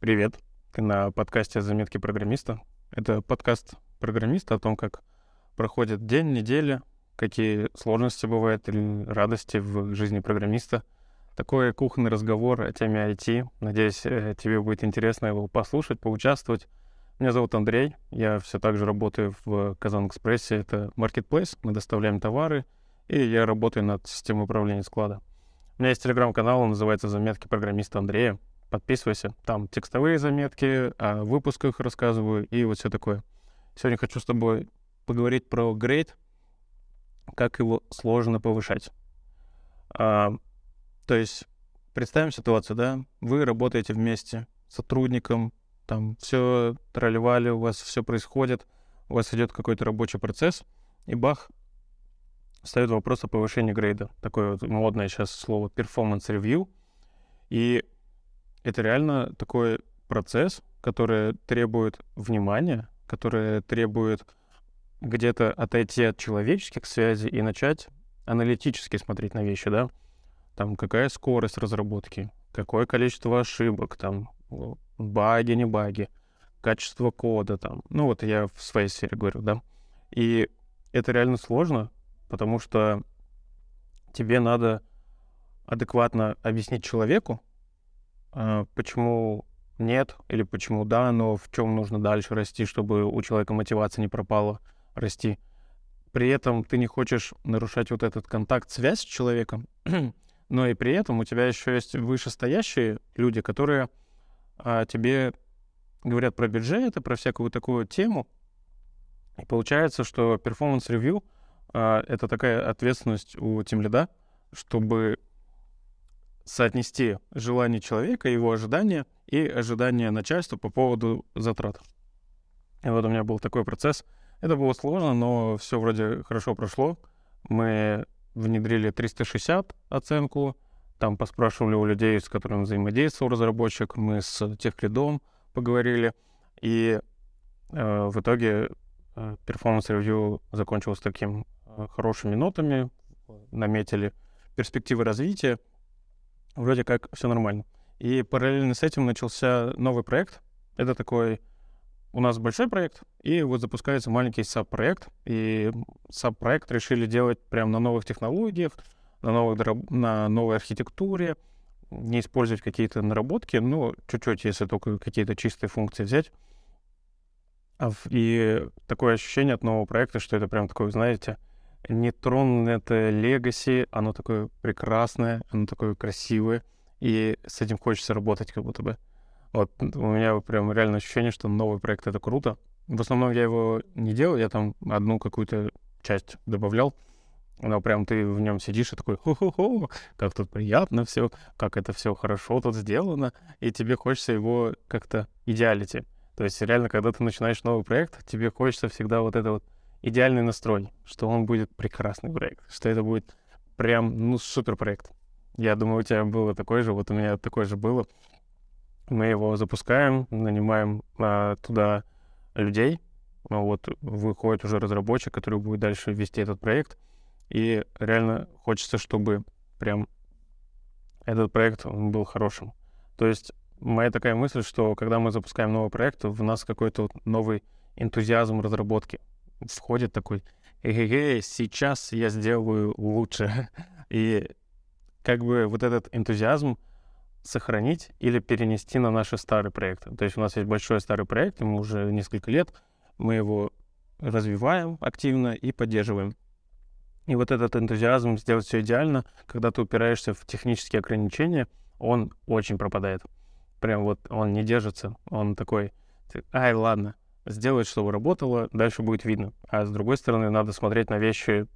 Привет, ты на подкасте «Заметки программиста». Это подкаст программиста о том, как проходит день, неделя, какие сложности бывают или радости в жизни программиста. Такой кухонный разговор о теме IT. Надеюсь, э, тебе будет интересно его послушать, поучаствовать. Меня зовут Андрей, я все так же работаю в Казан Экспрессе. Это marketplace, мы доставляем товары, и я работаю над системой управления склада. У меня есть телеграм-канал, он называется «Заметки программиста Андрея». Подписывайся, там текстовые заметки, о выпусках рассказываю и вот все такое. Сегодня хочу с тобой поговорить про грейд, как его сложно повышать. А, то есть представим ситуацию, да, вы работаете вместе с сотрудником, там все тролливали, у вас все происходит, у вас идет какой-то рабочий процесс, и бах, ставит вопрос о повышении грейда. Такое вот модное сейчас слово performance review. И это реально такой процесс, который требует внимания, который требует где-то отойти от человеческих связей и начать аналитически смотреть на вещи, да? Там какая скорость разработки, какое количество ошибок, там баги, не баги, качество кода там. Ну вот я в своей сфере говорю, да. И это реально сложно, потому что тебе надо адекватно объяснить человеку, почему нет или почему да, но в чем нужно дальше расти, чтобы у человека мотивация не пропала расти. При этом ты не хочешь нарушать вот этот контакт, связь с человеком, но и при этом у тебя еще есть вышестоящие люди, которые а, тебе говорят про бюджеты, про всякую такую тему. И получается, что performance review а, — это такая ответственность у тимлида, чтобы соотнести желание человека, его ожидания и ожидания начальства по поводу затрат. И вот у меня был такой процесс. Это было сложно, но все вроде хорошо прошло. Мы внедрили 360 оценку, там поспрашивали у людей, с которыми взаимодействовал разработчик, мы с техлидом поговорили, и э, в итоге э, review закончилось таким э, хорошими нотами, наметили перспективы развития, вроде как все нормально. И параллельно с этим начался новый проект. Это такой у нас большой проект, и вот запускается маленький саб-проект. И саб-проект решили делать прямо на новых технологиях, на, новых, на новой архитектуре, не использовать какие-то наработки, ну, чуть-чуть, если только какие-то чистые функции взять. А и такое ощущение от нового проекта, что это прям такое, знаете, Это легаси, оно такое прекрасное, оно такое красивое, и с этим хочется работать как будто бы. Вот у меня прям реально ощущение, что новый проект — это круто. В основном я его не делал, я там одну какую-то часть добавлял, но прям ты в нем сидишь и такой, хо-хо-хо, как тут приятно все, как это все хорошо тут сделано, и тебе хочется его как-то идеалити. То есть реально, когда ты начинаешь новый проект, тебе хочется всегда вот это вот идеальный настрой, что он будет прекрасный проект, что это будет прям, ну, супер проект. Я думаю, у тебя было такое же, вот у меня такое же было. Мы его запускаем, нанимаем а, туда людей, вот выходит уже разработчик, который будет дальше вести этот проект, и реально хочется, чтобы прям этот проект он был хорошим. То есть моя такая мысль, что когда мы запускаем новый проект, в нас какой-то новый энтузиазм разработки входит такой, эй, сейчас я сделаю лучше. И как бы вот этот энтузиазм сохранить или перенести на наши старые проекты. То есть у нас есть большой старый проект, ему уже несколько лет, мы его развиваем активно и поддерживаем. И вот этот энтузиазм сделать все идеально, когда ты упираешься в технические ограничения, он очень пропадает. Прям вот он не держится, он такой, ай, ладно, сделать, чтобы работало, дальше будет видно. А с другой стороны, надо смотреть на вещи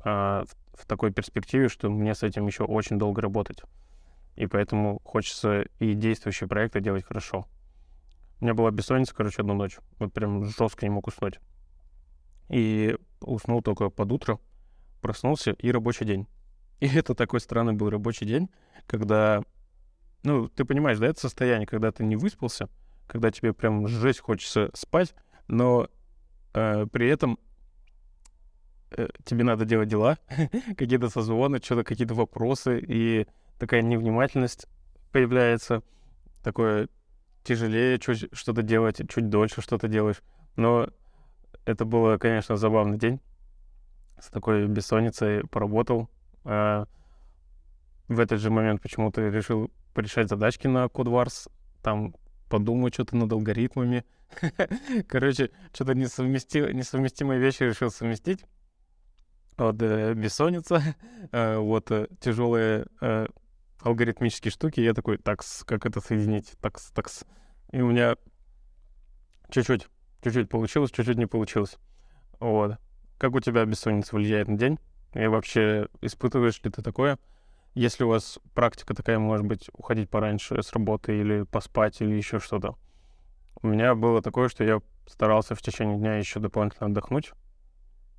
а, в, в такой перспективе, что мне с этим еще очень долго работать. И поэтому хочется и действующие проекты делать хорошо. У меня была бессонница, короче, одну ночь. Вот прям жестко не мог уснуть. И уснул только под утро, проснулся, и рабочий день. И это такой странный был рабочий день, когда... Ну, ты понимаешь, да, это состояние, когда ты не выспался, когда тебе прям жесть хочется спать, но э, при этом э, тебе надо делать дела, какие-то созвоны, что-то какие-то вопросы, и такая невнимательность появляется, такое тяжелее чуть что-то делать, чуть дольше что-то делаешь. Но это было, конечно, забавный день. С такой бессонницей поработал. А в этот же момент почему-то решил порешать задачки на Codewars. Там подумать что-то над алгоритмами. Короче, что-то несовместимые, несовместимые вещи решил совместить. Вот э, бессонница, э, вот э, тяжелые алгоритмические штуки. Я такой, такс, как это соединить? Такс, такс. И у меня чуть-чуть, чуть-чуть получилось, чуть-чуть не получилось. Вот. Как у тебя бессонница влияет на день? И вообще, испытываешь ли ты такое? Если у вас практика такая, может быть, уходить пораньше с работы или поспать, или еще что-то. У меня было такое, что я старался в течение дня еще дополнительно отдохнуть.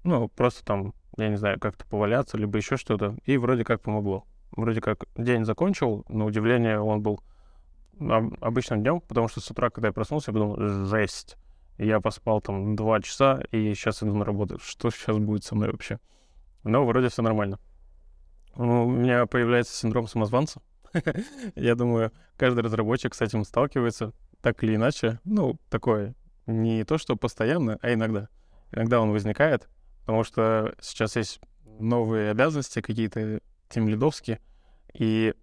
Ну, просто там я не знаю, как-то поваляться, либо еще что-то, и вроде как помогло. Вроде как день закончил, на удивление он был обычным днем, потому что с утра, когда я проснулся, я подумал, жесть. Я поспал там два часа, и сейчас иду на работу. Что сейчас будет со мной вообще? Но вроде все нормально. Ну, у меня появляется синдром самозванца. Я думаю, каждый разработчик с этим сталкивается, так или иначе. Ну, такое, не то, что постоянно, а иногда. Иногда он возникает, потому что сейчас есть новые обязанности какие-то тимлидовские, и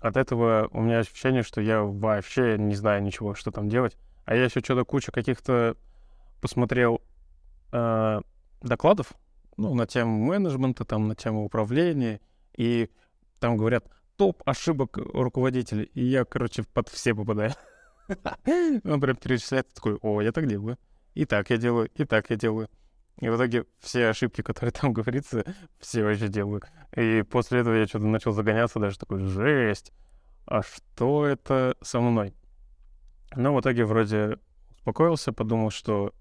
от этого у меня ощущение, что я вообще не знаю ничего, что там делать. А я еще что-то куча каких-то посмотрел э, докладов, ну, на тему менеджмента, там, на тему управления, и там говорят топ ошибок руководителей, и я, короче, под все попадаю. Он прям перечисляет, такой, о, я так делаю, и так я делаю, и так я делаю. И в итоге все ошибки, которые там говорится, все вообще делаю. И после этого я что-то начал загоняться, даже такой, жесть, а что это со мной? Но в итоге вроде успокоился, подумал, что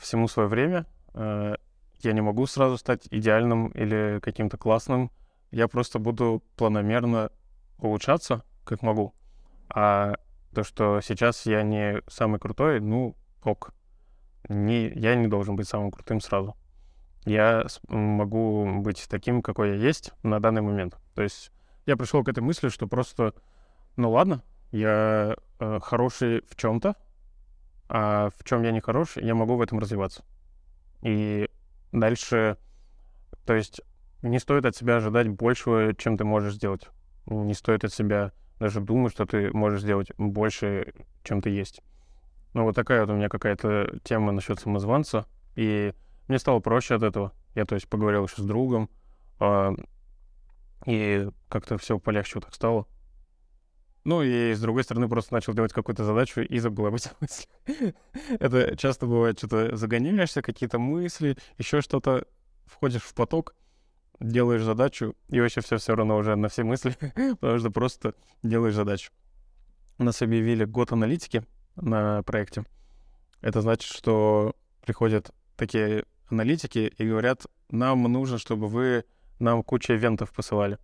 всему свое время, э, я не могу сразу стать идеальным или каким-то классным, я просто буду планомерно улучшаться, как могу. А то, что сейчас я не самый крутой, ну, ок не, я не должен быть самым крутым сразу. Я могу быть таким, какой я есть на данный момент. То есть я пришел к этой мысли, что просто, ну ладно, я э, хороший в чем-то, а в чем я не хорош, я могу в этом развиваться. И дальше, то есть не стоит от себя ожидать большего, чем ты можешь сделать. Не стоит от себя даже думать, что ты можешь сделать больше, чем ты есть. Ну, вот такая вот у меня какая-то тема насчет самозванца. И мне стало проще от этого. Я, то есть, поговорил еще с другом, э, и как-то все полегче вот так стало. Ну и с другой стороны просто начал делать какую-то задачу и забыл об этом мысли. Это часто бывает, что-то загоняешься, какие-то мысли, еще что-то, входишь в поток, делаешь задачу, и вообще все все равно уже на все мысли, потому что просто делаешь задачу. У нас объявили год аналитики, на проекте. Это значит, что приходят такие аналитики и говорят, нам нужно, чтобы вы нам кучу ивентов посылали.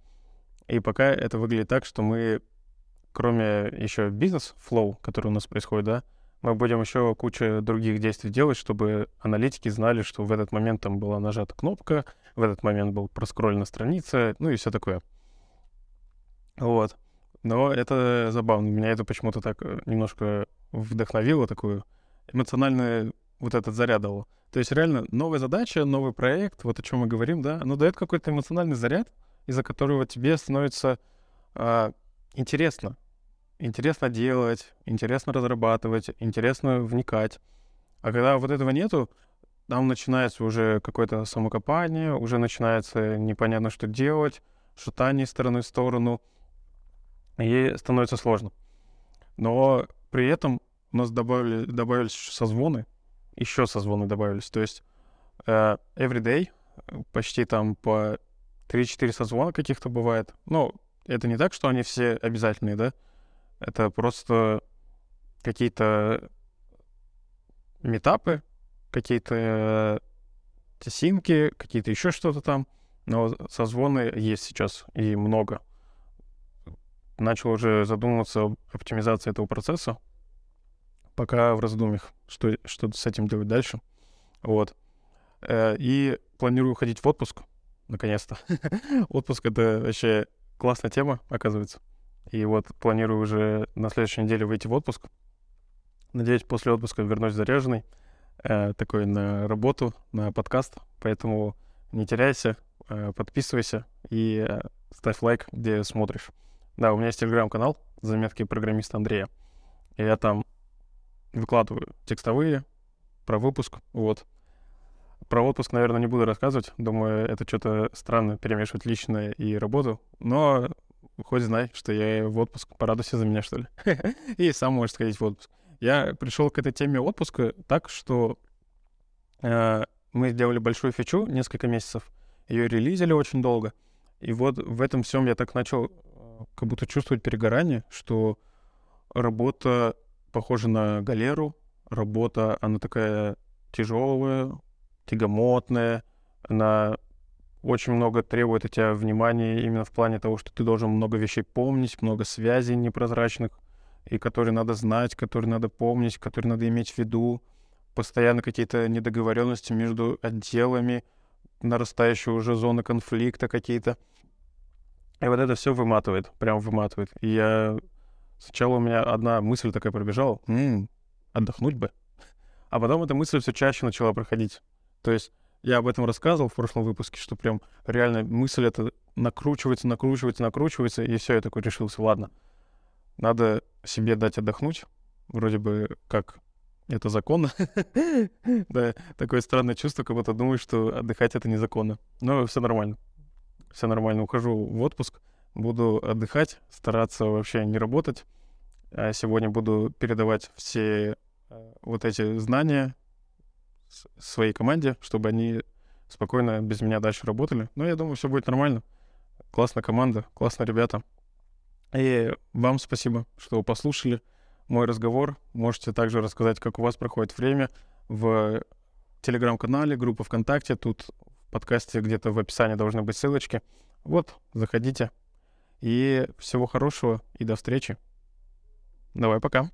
И пока это выглядит так, что мы, кроме еще бизнес-флоу, который у нас происходит, да, мы будем еще кучу других действий делать, чтобы аналитики знали, что в этот момент там была нажата кнопка, в этот момент был проскроллена страница, ну и все такое. Вот. Но это забавно. Меня это почему-то так э, немножко вдохновило, такую эмоциональную вот этот заряд дало. То есть реально новая задача, новый проект, вот о чем мы говорим, да, оно дает какой-то эмоциональный заряд, из-за которого тебе становится а, интересно. Интересно делать, интересно разрабатывать, интересно вникать. А когда вот этого нету, там начинается уже какое-то самокопание, уже начинается непонятно, что делать, шатание стороны в сторону, и становится сложно. Но при этом у нас добавили, добавились созвоны, еще созвоны добавились. То есть э, everyday почти там по 3-4 созвона каких-то бывает. Ну, это не так, что они все обязательные, да? Это просто какие-то метапы, какие-то э, тесинки, какие-то еще что-то там. Но созвоны есть сейчас и много. Начал уже задумываться об оптимизации этого процесса пока в раздумьях, что, что с этим делать дальше. Вот. Э, и планирую ходить в отпуск, наконец-то. Отпуск — это вообще классная тема, оказывается. И вот планирую уже на следующей неделе выйти в отпуск. Надеюсь, после отпуска вернусь заряженный, э, такой на работу, на подкаст. Поэтому не теряйся, э, подписывайся и э, ставь лайк, где смотришь. Да, у меня есть телеграм-канал «Заметки программиста Андрея». И я там выкладываю текстовые про выпуск, вот. Про отпуск, наверное, не буду рассказывать. Думаю, это что-то странно перемешивать личное и работу. Но хоть знай, что я в отпуск. Порадуйся за меня, что ли. и сам можешь сходить в отпуск. Я пришел к этой теме отпуска так, что э, мы сделали большую фичу несколько месяцев. Ее релизили очень долго. И вот в этом всем я так начал э, как будто чувствовать перегорание, что работа похожа на галеру, работа, она такая тяжелая, тягомотная, она очень много требует от тебя внимания именно в плане того, что ты должен много вещей помнить, много связей непрозрачных, и которые надо знать, которые надо помнить, которые надо иметь в виду, постоянно какие-то недоговоренности между отделами, нарастающие уже зоны конфликта какие-то. И вот это все выматывает, прям выматывает. И я... Сначала у меня одна мысль такая пробежала, м-м, отдохнуть бы. А потом эта мысль все чаще начала проходить. То есть я об этом рассказывал в прошлом выпуске, что прям реально мысль эта накручивается, накручивается, накручивается, и все, я такой решился, ладно, надо себе дать отдохнуть, вроде бы как это законно. да, такое странное чувство, как будто думаю, что отдыхать это незаконно. Но все нормально. Все нормально. Ухожу в отпуск, буду отдыхать, стараться вообще не работать. А сегодня буду передавать все э, вот эти знания, своей команде, чтобы они спокойно без меня дальше работали. Но я думаю, все будет нормально. Классная команда, классные ребята. И вам спасибо, что послушали мой разговор. Можете также рассказать, как у вас проходит время в телеграм-канале, группа ВКонтакте. Тут в подкасте где-то в описании должны быть ссылочки. Вот, заходите. И всего хорошего и до встречи. Давай, пока.